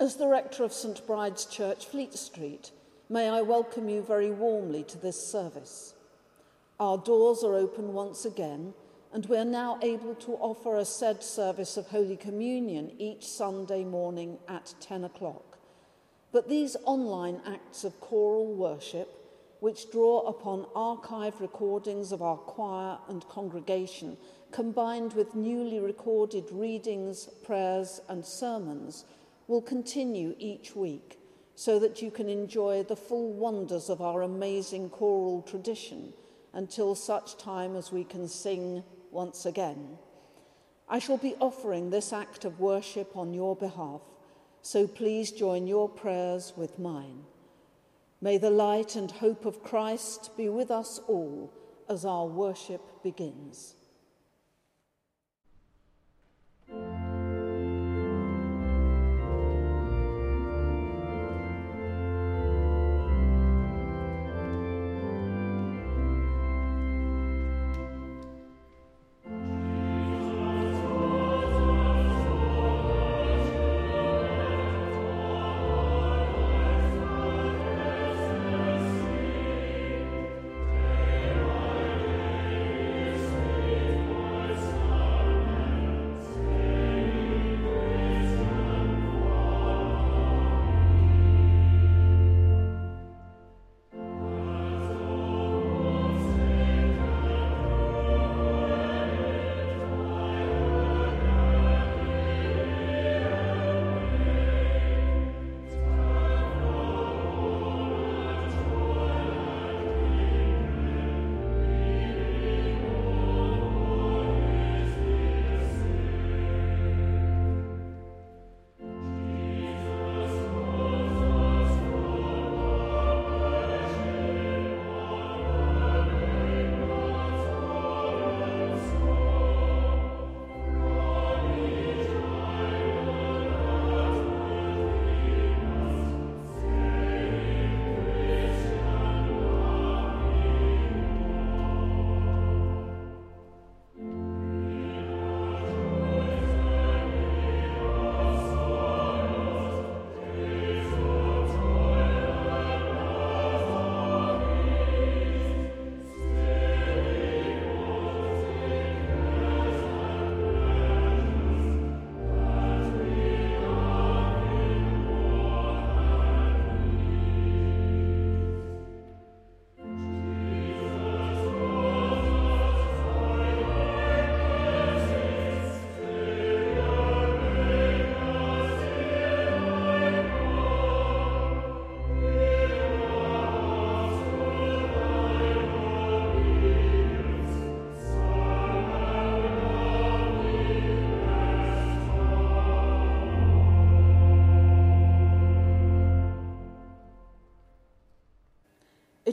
As the rector of St Bride's Church, Fleet Street, may I welcome you very warmly to this service. Our doors are open once again, and we're now able to offer a said service of Holy Communion each Sunday morning at 10 o'clock. But these online acts of choral worship, which draw upon archive recordings of our choir and congregation, combined with newly recorded readings, prayers, and sermons, will continue each week so that you can enjoy the full wonders of our amazing choral tradition until such time as we can sing once again. I shall be offering this act of worship on your behalf, so please join your prayers with mine. May the light and hope of Christ be with us all as our worship begins.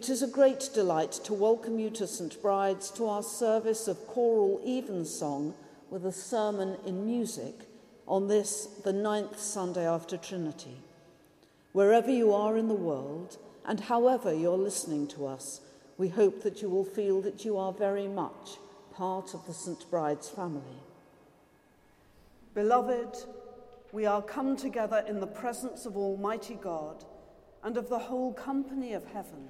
It is a great delight to welcome you to St Bride's to our service of choral evensong with a sermon in music on this, the ninth Sunday after Trinity. Wherever you are in the world and however you're listening to us, we hope that you will feel that you are very much part of the St Bride's family. Beloved, we are come together in the presence of Almighty God and of the whole company of heaven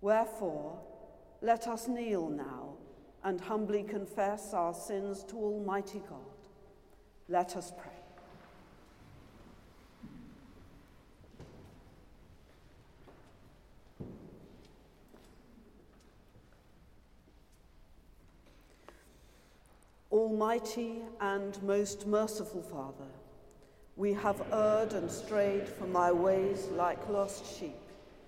Wherefore, let us kneel now and humbly confess our sins to Almighty God. Let us pray. Almighty and most merciful Father, we have erred and strayed from thy ways like lost sheep.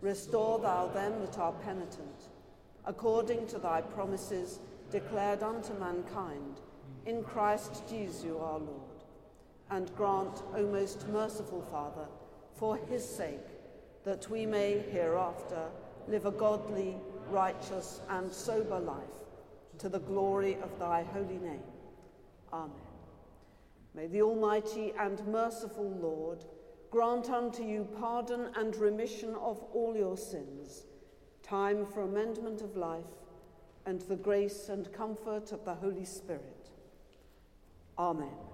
Restore thou them that are penitent, according to thy promises declared unto mankind, in Christ Jesus our Lord and grant, O most merciful Father, for his sake, that we may hereafter live a godly, righteous, and sober life, to the glory of thy holy name. Amen. May the Almighty and merciful Lord grant unto you pardon and remission of all your sins, time for amendment of life, and the grace and comfort of the Holy Spirit. Amen.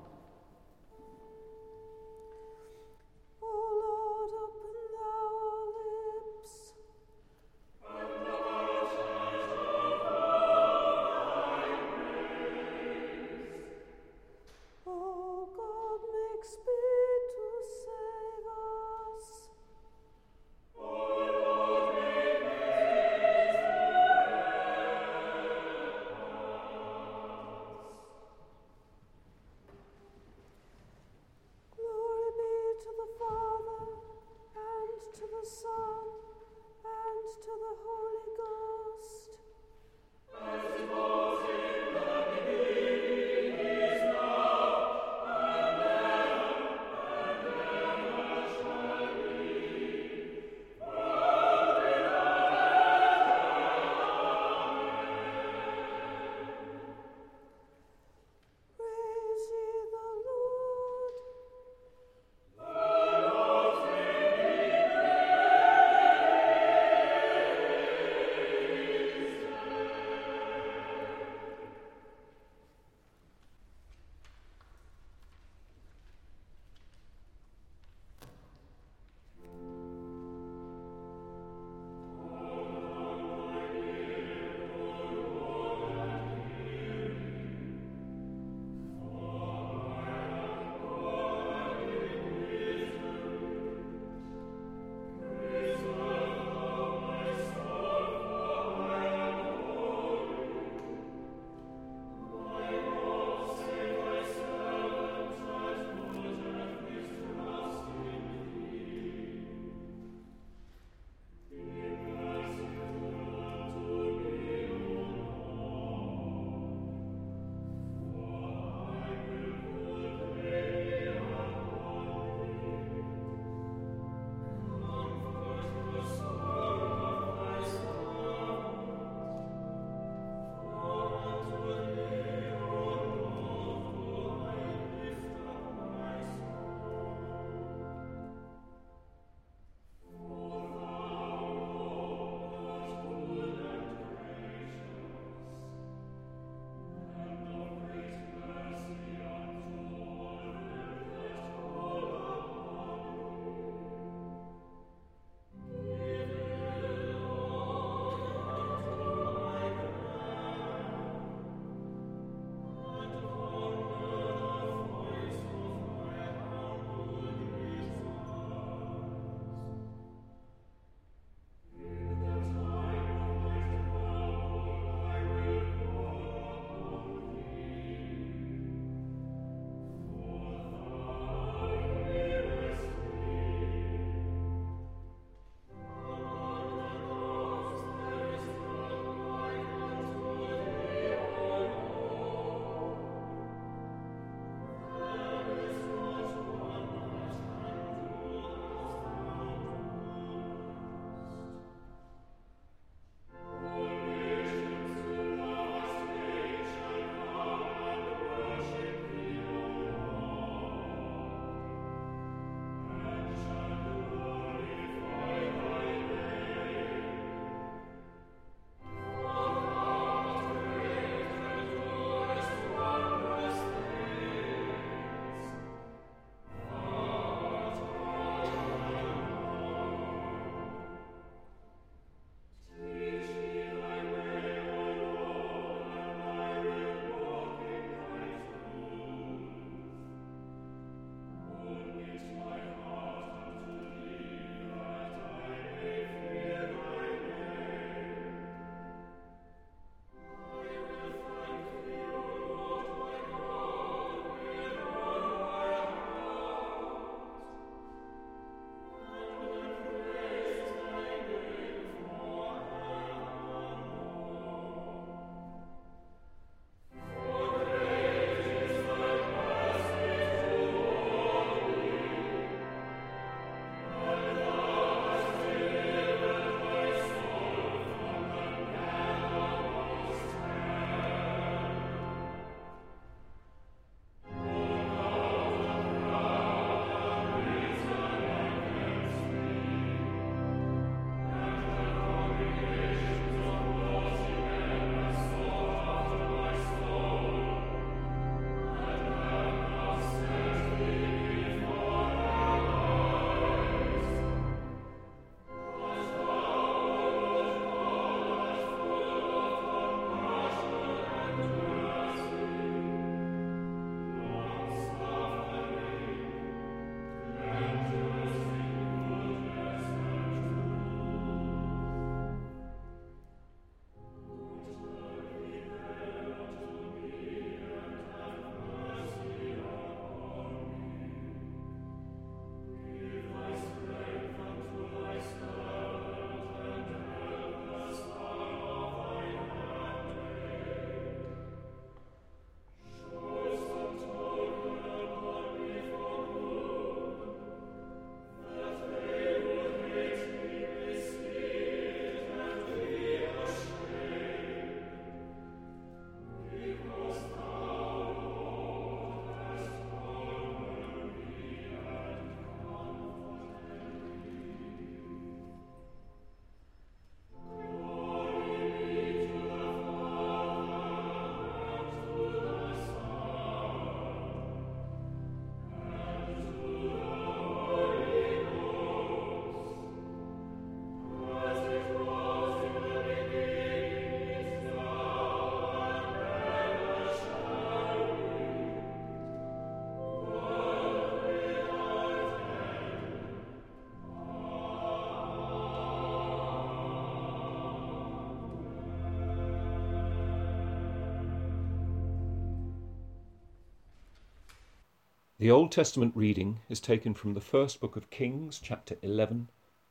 The Old Testament reading is taken from the first book of Kings, chapter 11,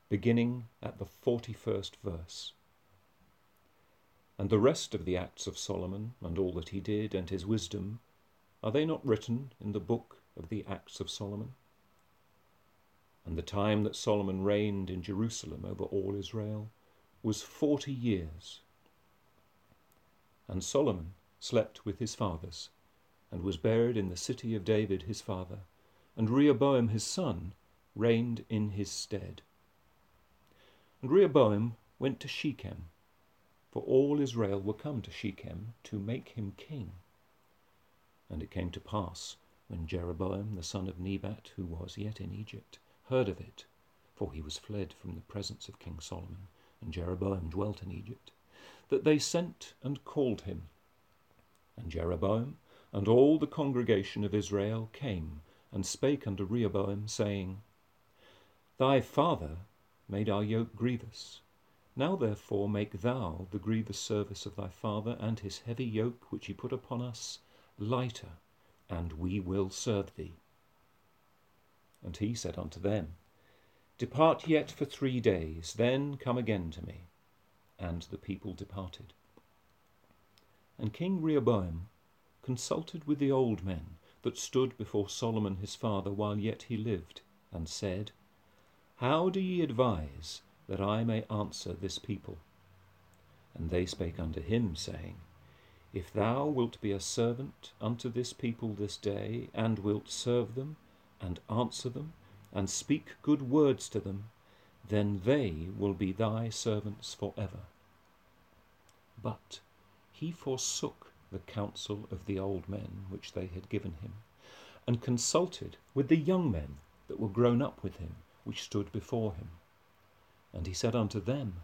beginning at the 41st verse. And the rest of the acts of Solomon, and all that he did, and his wisdom, are they not written in the book of the Acts of Solomon? And the time that Solomon reigned in Jerusalem over all Israel was forty years. And Solomon slept with his fathers and was buried in the city of David his father, and Rehoboam his son reigned in his stead. And Rehoboam went to Shechem, for all Israel were come to Shechem to make him king. And it came to pass, when Jeroboam the son of Nebat, who was yet in Egypt, heard of it, for he was fled from the presence of King Solomon, and Jeroboam dwelt in Egypt, that they sent and called him. And Jeroboam and all the congregation of Israel came and spake unto Rehoboam, saying, Thy father made our yoke grievous. Now therefore make thou the grievous service of thy father and his heavy yoke which he put upon us lighter, and we will serve thee. And he said unto them, Depart yet for three days, then come again to me. And the people departed. And King Rehoboam consulted with the old men that stood before Solomon his father while yet he lived, and said, How do ye advise that I may answer this people? And they spake unto him, saying, If thou wilt be a servant unto this people this day, and wilt serve them, and answer them, and speak good words to them, then they will be thy servants for ever. But he forsook the counsel of the old men which they had given him, and consulted with the young men that were grown up with him, which stood before him. And he said unto them,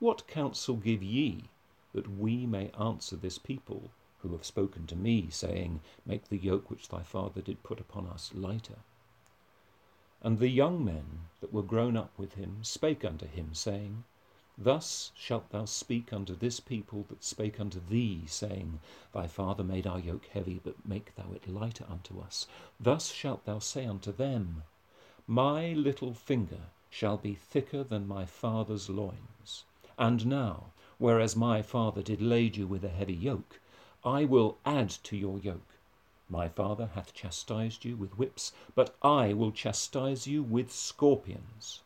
What counsel give ye, that we may answer this people, who have spoken to me, saying, Make the yoke which thy father did put upon us lighter? And the young men that were grown up with him spake unto him, saying, Thus shalt thou speak unto this people that spake unto thee, saying, Thy father made our yoke heavy, but make thou it lighter unto us. Thus shalt thou say unto them, My little finger shall be thicker than my father's loins. And now, whereas my father did lade you with a heavy yoke, I will add to your yoke. My father hath chastised you with whips, but I will chastise you with scorpions.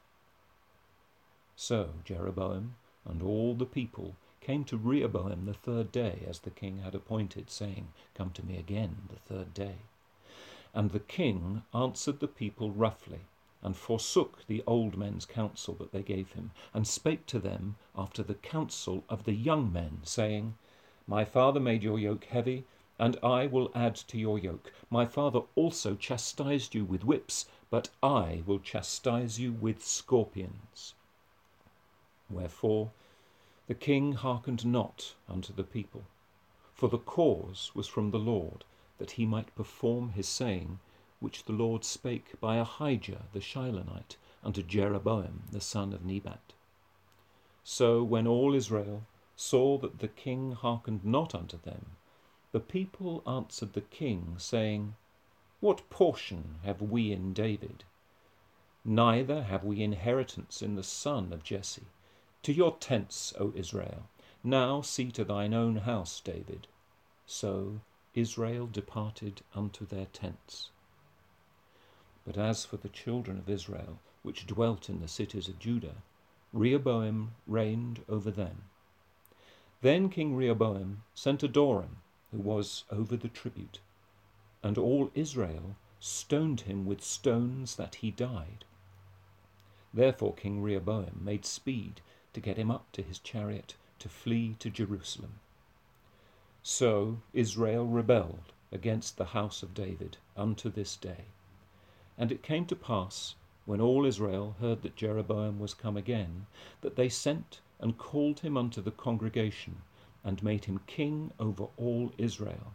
So Jeroboam and all the people came to Rehoboam the third day, as the king had appointed, saying, Come to me again the third day. And the king answered the people roughly, and forsook the old men's counsel that they gave him, and spake to them after the counsel of the young men, saying, My father made your yoke heavy, and I will add to your yoke. My father also chastised you with whips, but I will chastise you with scorpions. Wherefore the king hearkened not unto the people, for the cause was from the Lord, that he might perform his saying, which the Lord spake by Ahijah the Shilonite unto Jeroboam the son of Nebat. So when all Israel saw that the king hearkened not unto them, the people answered the king, saying, What portion have we in David? Neither have we inheritance in the son of Jesse. To your tents, O Israel. Now see to thine own house, David. So Israel departed unto their tents. But as for the children of Israel, which dwelt in the cities of Judah, Rehoboam reigned over them. Then King Rehoboam sent Adoram, who was over the tribute, and all Israel stoned him with stones that he died. Therefore King Rehoboam made speed to get him up to his chariot to flee to Jerusalem. So Israel rebelled against the house of David unto this day. And it came to pass, when all Israel heard that Jeroboam was come again, that they sent and called him unto the congregation, and made him king over all Israel.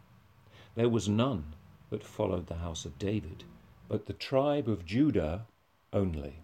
There was none that followed the house of David, but the tribe of Judah only.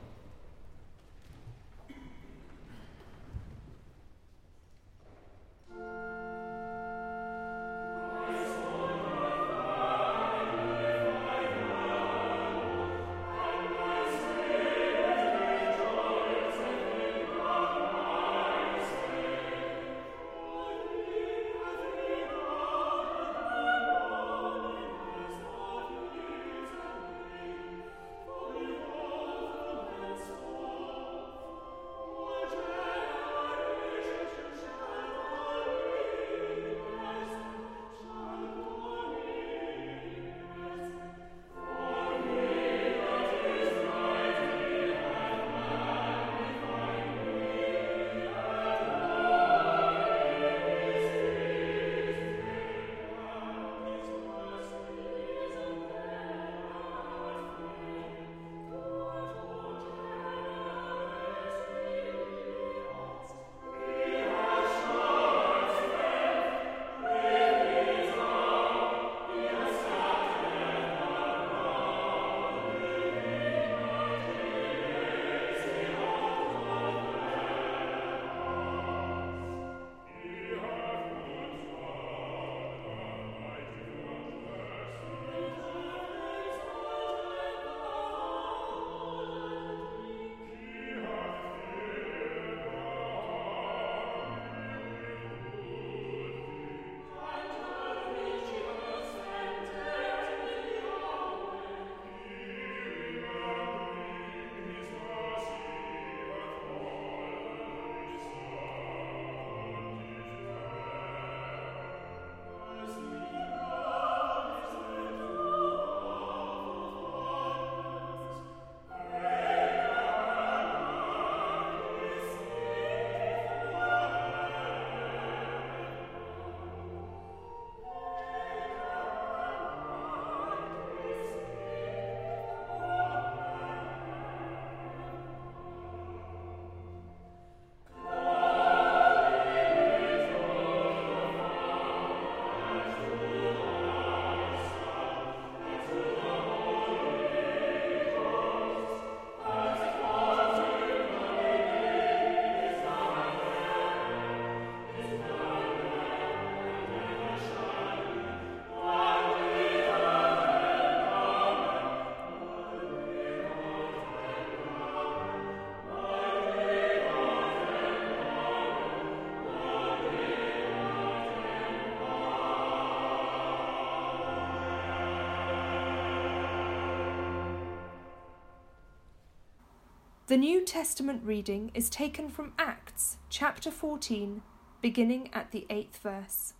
The New Testament reading is taken from Acts chapter 14, beginning at the eighth verse.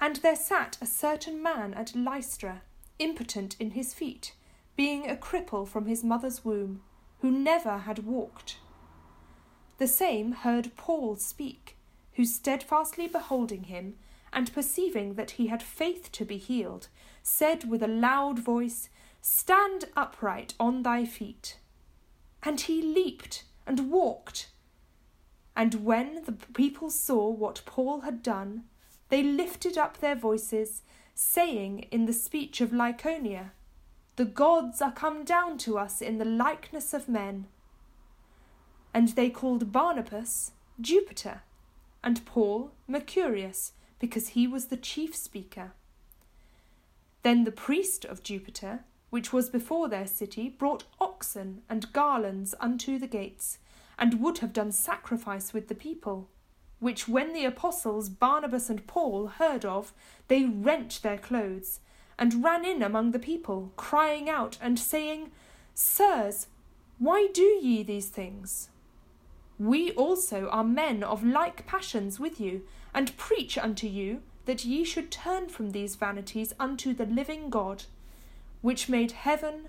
And there sat a certain man at Lystra, impotent in his feet, being a cripple from his mother's womb, who never had walked. The same heard Paul speak, who steadfastly beholding him, and perceiving that he had faith to be healed, said with a loud voice, Stand upright on thy feet. And he leaped and walked. And when the people saw what Paul had done, they lifted up their voices, saying in the speech of Lycaonia, The gods are come down to us in the likeness of men. And they called Barnabas Jupiter, and Paul Mercurius, because he was the chief speaker. Then the priest of Jupiter, which was before their city, brought oxen and garlands unto the gates, and would have done sacrifice with the people. Which when the apostles Barnabas and Paul heard of, they rent their clothes, and ran in among the people, crying out and saying, Sirs, why do ye these things? We also are men of like passions with you, and preach unto you that ye should turn from these vanities unto the living God which made heaven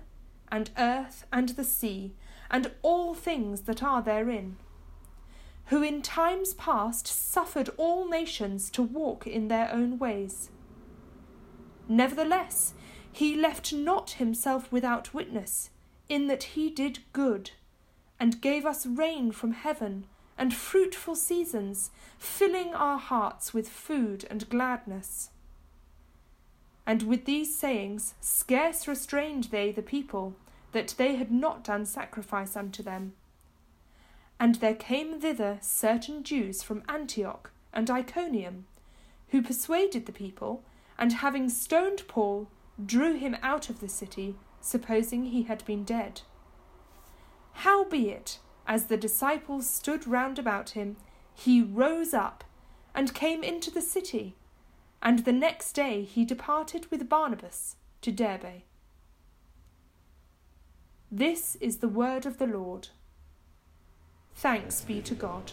and earth and the sea and all things that are therein, who in times past suffered all nations to walk in their own ways. Nevertheless, he left not himself without witness, in that he did good, and gave us rain from heaven, and fruitful seasons, filling our hearts with food and gladness. And with these sayings scarce restrained they the people, that they had not done sacrifice unto them. And there came thither certain Jews from Antioch and Iconium, who persuaded the people, and having stoned Paul, drew him out of the city, supposing he had been dead. Howbeit, as the disciples stood round about him, he rose up, and came into the city, and the next day he departed with Barnabas to Derbe. This is the word of the Lord. Thanks be to God.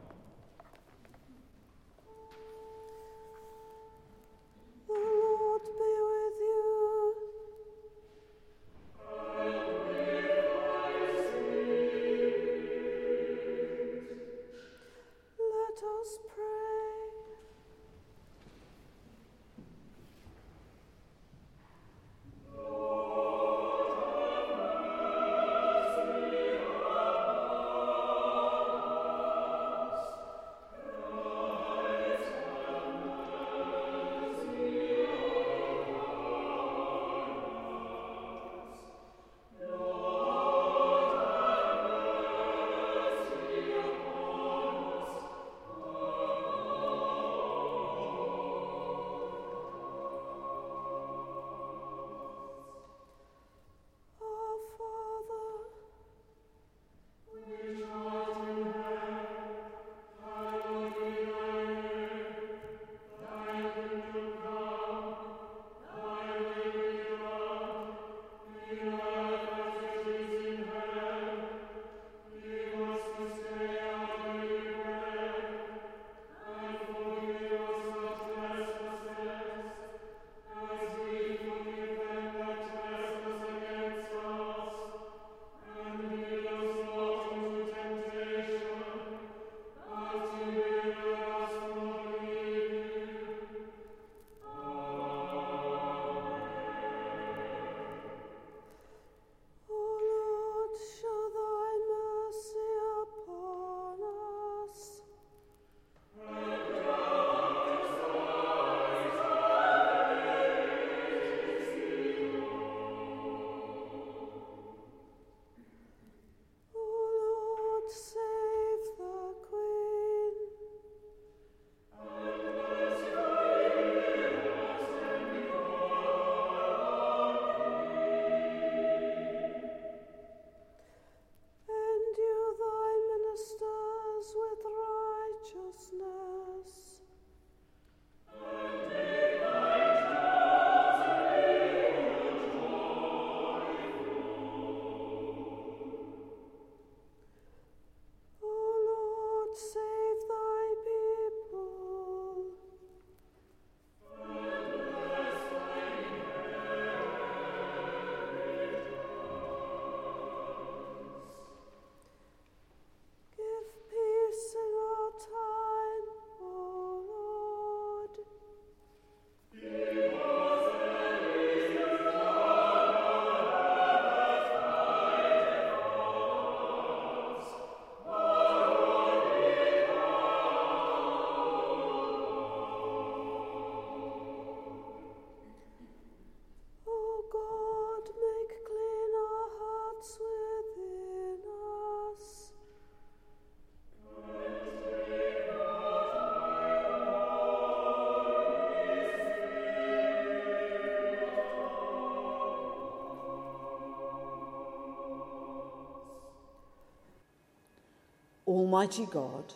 Almighty God,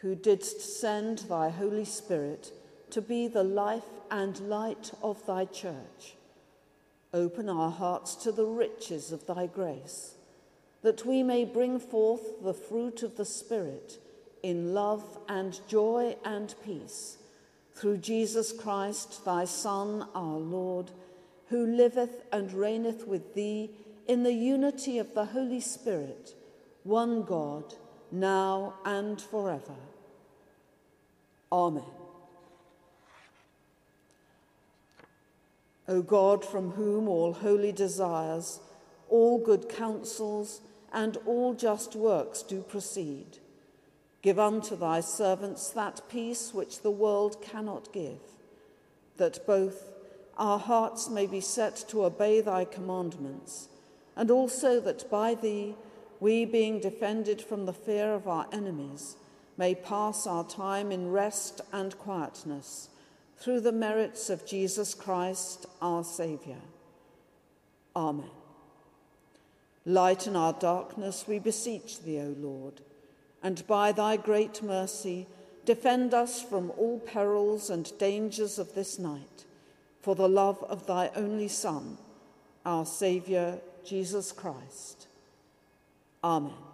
who didst send thy Holy Spirit to be the life and light of thy church, open our hearts to the riches of thy grace, that we may bring forth the fruit of the Spirit in love and joy and peace, through Jesus Christ, thy Son, our Lord, who liveth and reigneth with thee in the unity of the Holy Spirit, one God, now and forever. Amen. O God, from whom all holy desires, all good counsels, and all just works do proceed, give unto thy servants that peace which the world cannot give, that both our hearts may be set to obey thy commandments, and also that by thee we, being defended from the fear of our enemies, may pass our time in rest and quietness through the merits of Jesus Christ, our Saviour. Amen. Lighten our darkness, we beseech thee, O Lord, and by thy great mercy, defend us from all perils and dangers of this night, for the love of thy only Son, our Saviour, Jesus Christ. Amen.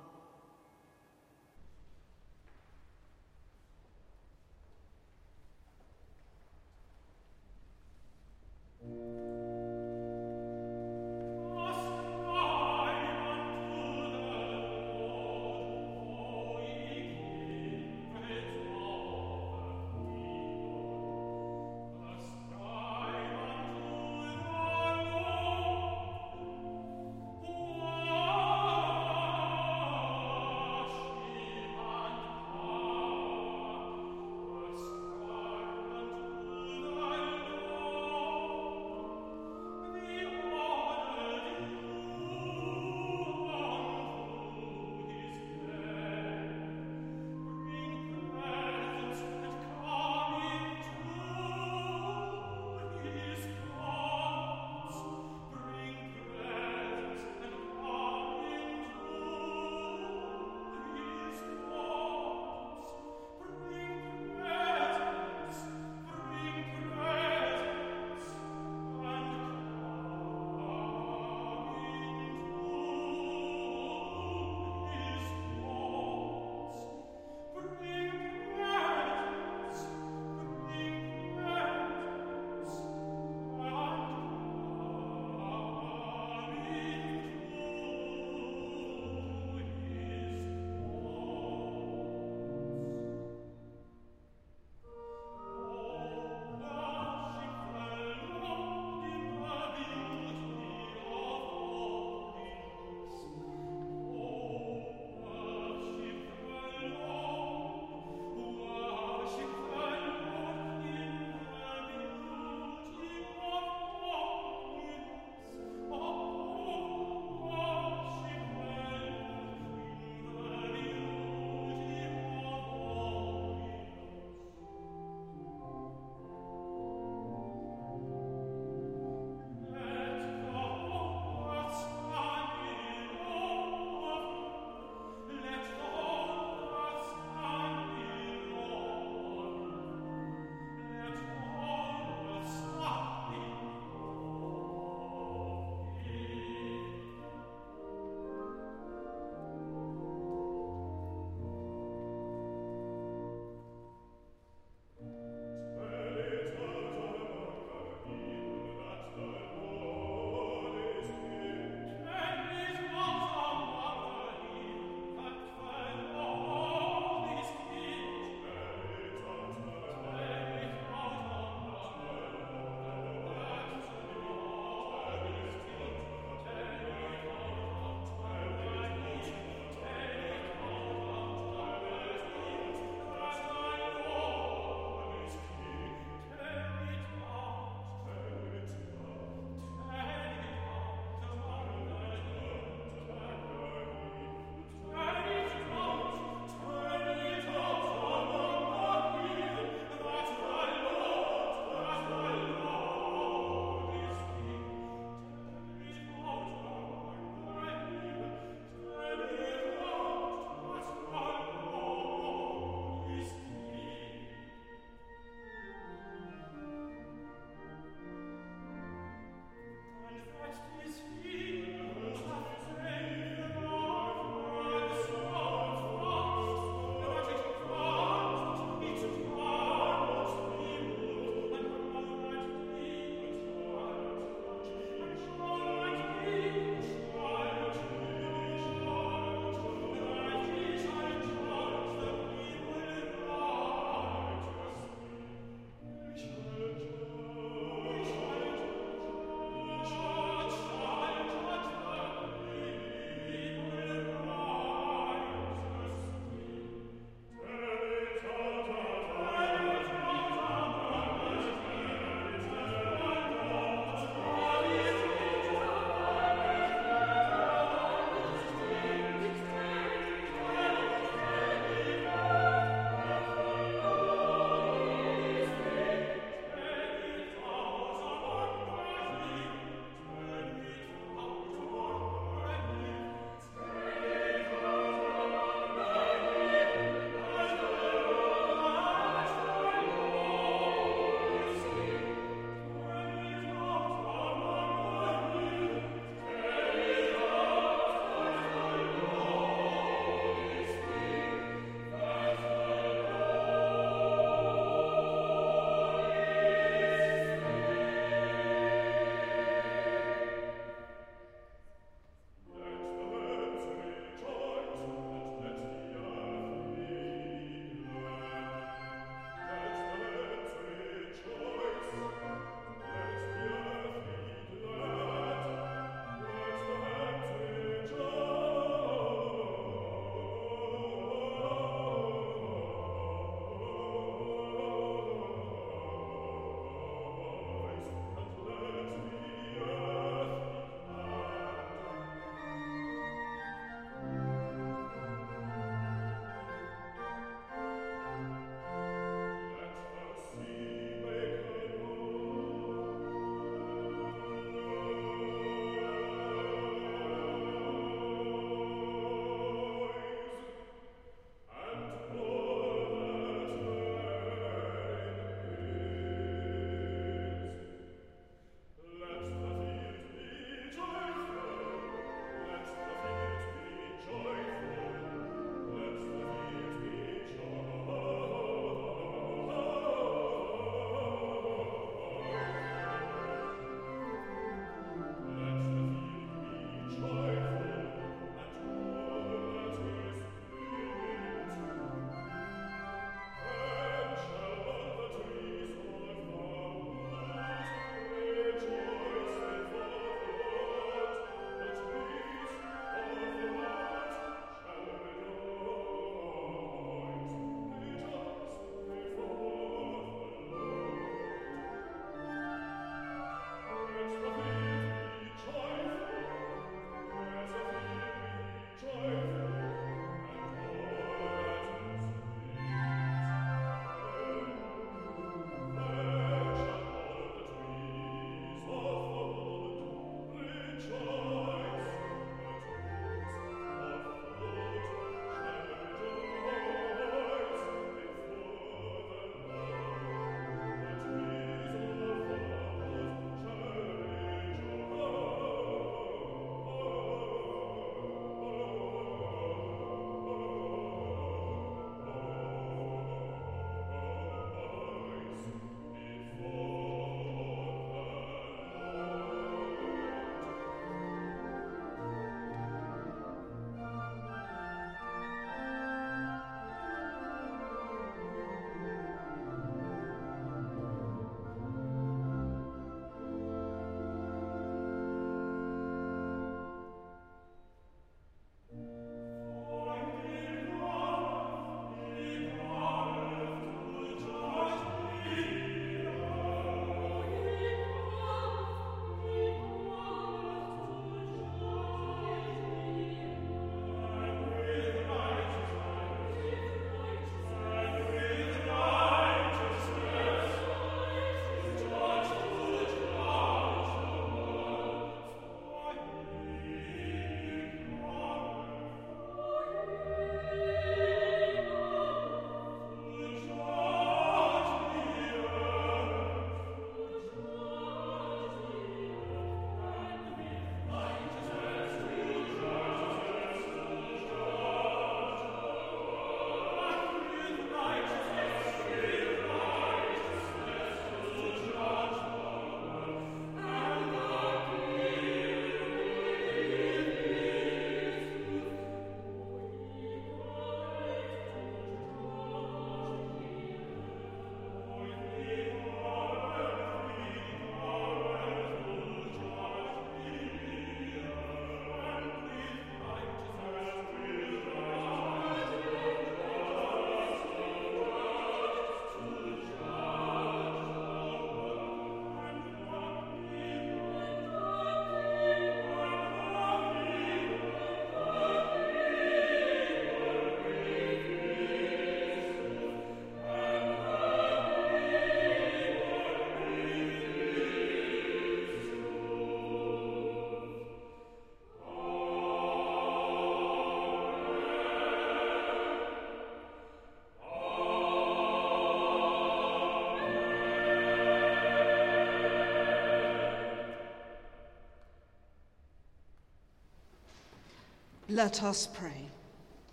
Let us pray.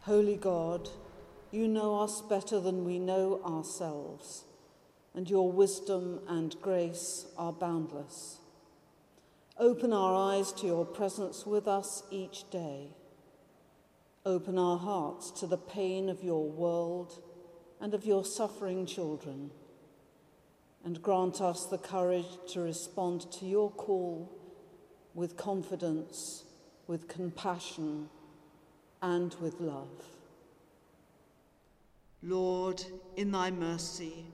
Holy God, you know us better than we know ourselves, and your wisdom and grace are boundless. Open our eyes to your presence with us each day. Open our hearts to the pain of your world and of your suffering children, and grant us the courage to respond to your call with confidence, with compassion, and with love. Lord, in thy mercy,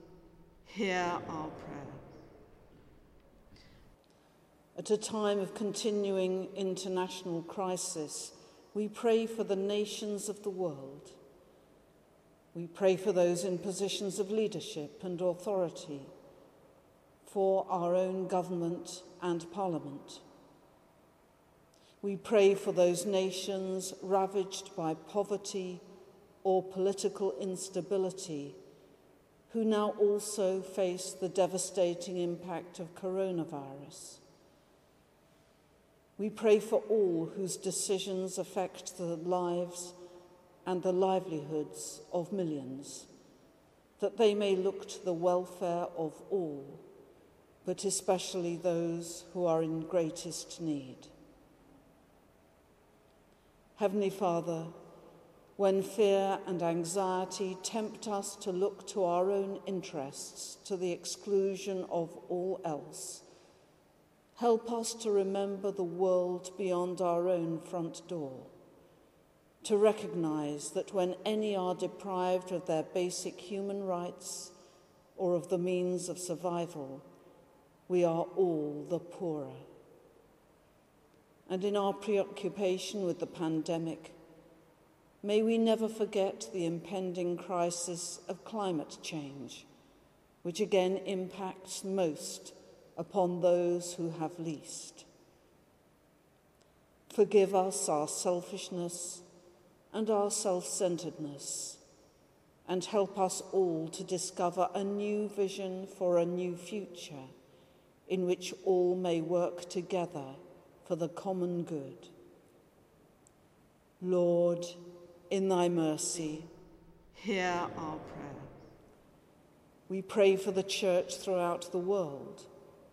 hear our prayer. At a time of continuing international crisis, we pray for the nations of the world. We pray for those in positions of leadership and authority, for our own government and parliament. We pray for those nations ravaged by poverty or political instability who now also face the devastating impact of coronavirus. We pray for all whose decisions affect the lives and the livelihoods of millions, that they may look to the welfare of all, but especially those who are in greatest need. Heavenly Father, when fear and anxiety tempt us to look to our own interests to the exclusion of all else, help us to remember the world beyond our own front door, to recognize that when any are deprived of their basic human rights or of the means of survival, we are all the poorer and in our preoccupation with the pandemic, may we never forget the impending crisis of climate change, which again impacts most upon those who have least. Forgive us our selfishness and our self centeredness, and help us all to discover a new vision for a new future in which all may work together for the common good. Lord, in thy mercy, hear our prayer. We pray for the church throughout the world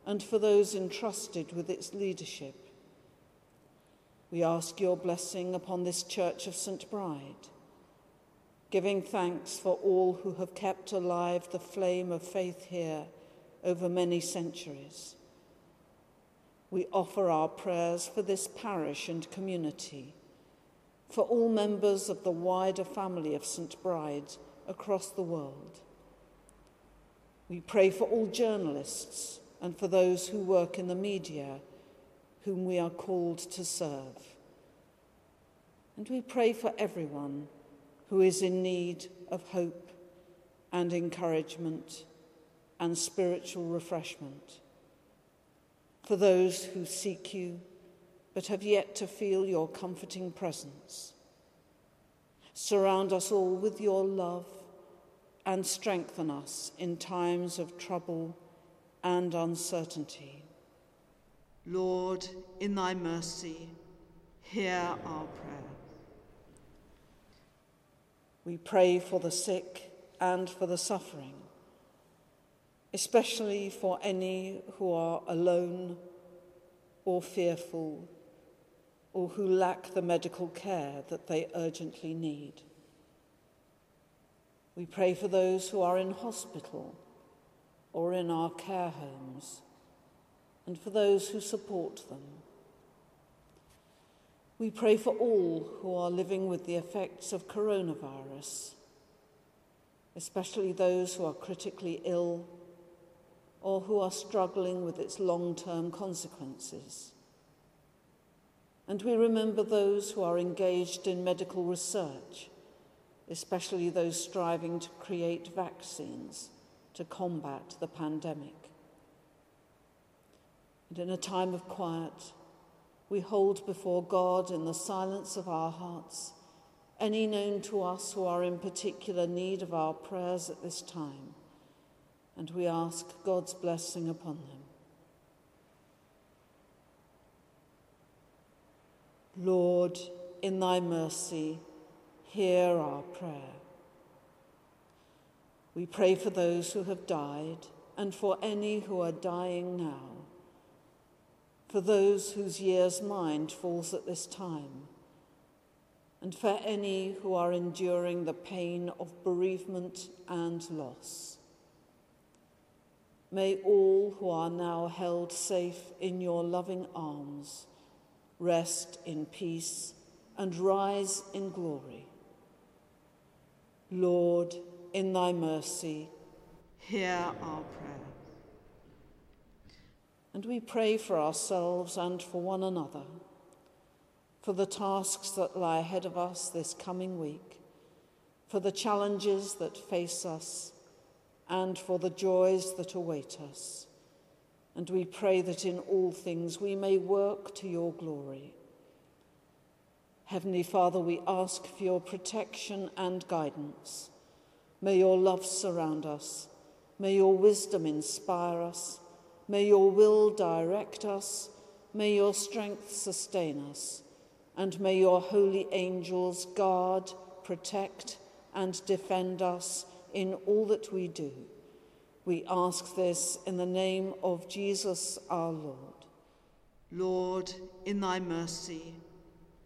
and for those entrusted with its leadership. We ask your blessing upon this church of St. Bride, giving thanks for all who have kept alive the flame of faith here over many centuries we offer our prayers for this parish and community, for all members of the wider family of St. Bride across the world. We pray for all journalists and for those who work in the media whom we are called to serve. And we pray for everyone who is in need of hope and encouragement and spiritual refreshment for those who seek you but have yet to feel your comforting presence. Surround us all with your love and strengthen us in times of trouble and uncertainty. Lord, in thy mercy, hear our prayer. We pray for the sick and for the suffering especially for any who are alone or fearful or who lack the medical care that they urgently need. We pray for those who are in hospital or in our care homes and for those who support them. We pray for all who are living with the effects of coronavirus, especially those who are critically ill or who are struggling with its long term consequences. And we remember those who are engaged in medical research, especially those striving to create vaccines to combat the pandemic. And in a time of quiet, we hold before God in the silence of our hearts any known to us who are in particular need of our prayers at this time and we ask God's blessing upon them. Lord, in thy mercy, hear our prayer. We pray for those who have died and for any who are dying now, for those whose year's mind falls at this time, and for any who are enduring the pain of bereavement and loss. May all who are now held safe in your loving arms rest in peace and rise in glory. Lord, in thy mercy, hear our prayer. And we pray for ourselves and for one another, for the tasks that lie ahead of us this coming week, for the challenges that face us, and for the joys that await us. And we pray that in all things we may work to your glory. Heavenly Father, we ask for your protection and guidance. May your love surround us. May your wisdom inspire us. May your will direct us. May your strength sustain us. And may your holy angels guard, protect, and defend us in all that we do. We ask this in the name of Jesus our Lord. Lord, in thy mercy,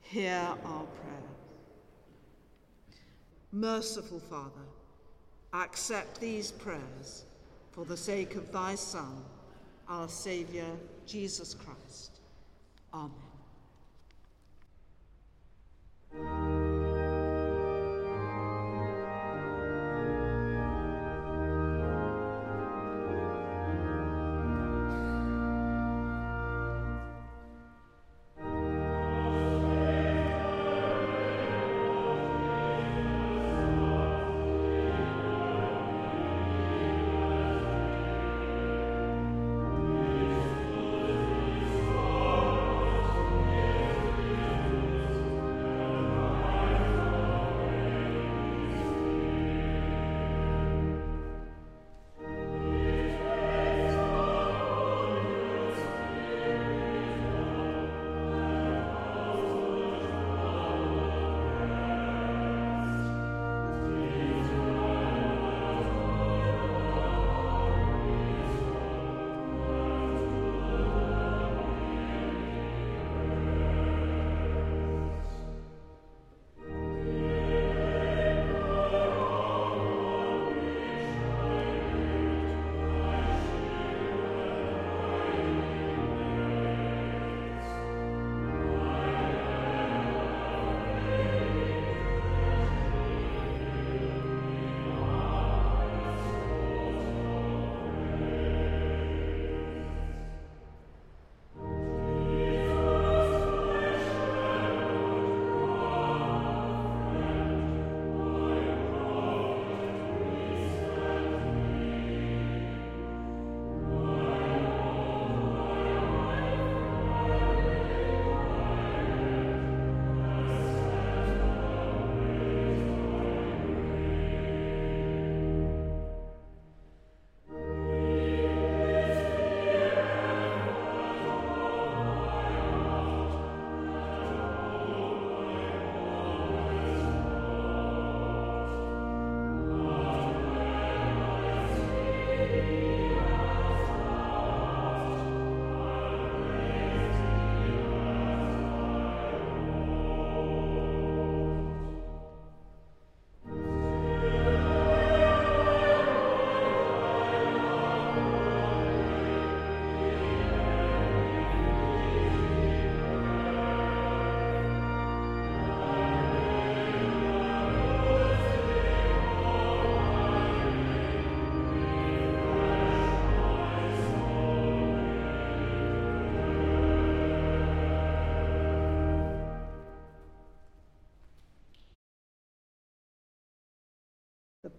hear our prayer. Merciful Father, accept these prayers for the sake of thy Son, our Saviour, Jesus Christ. Amen.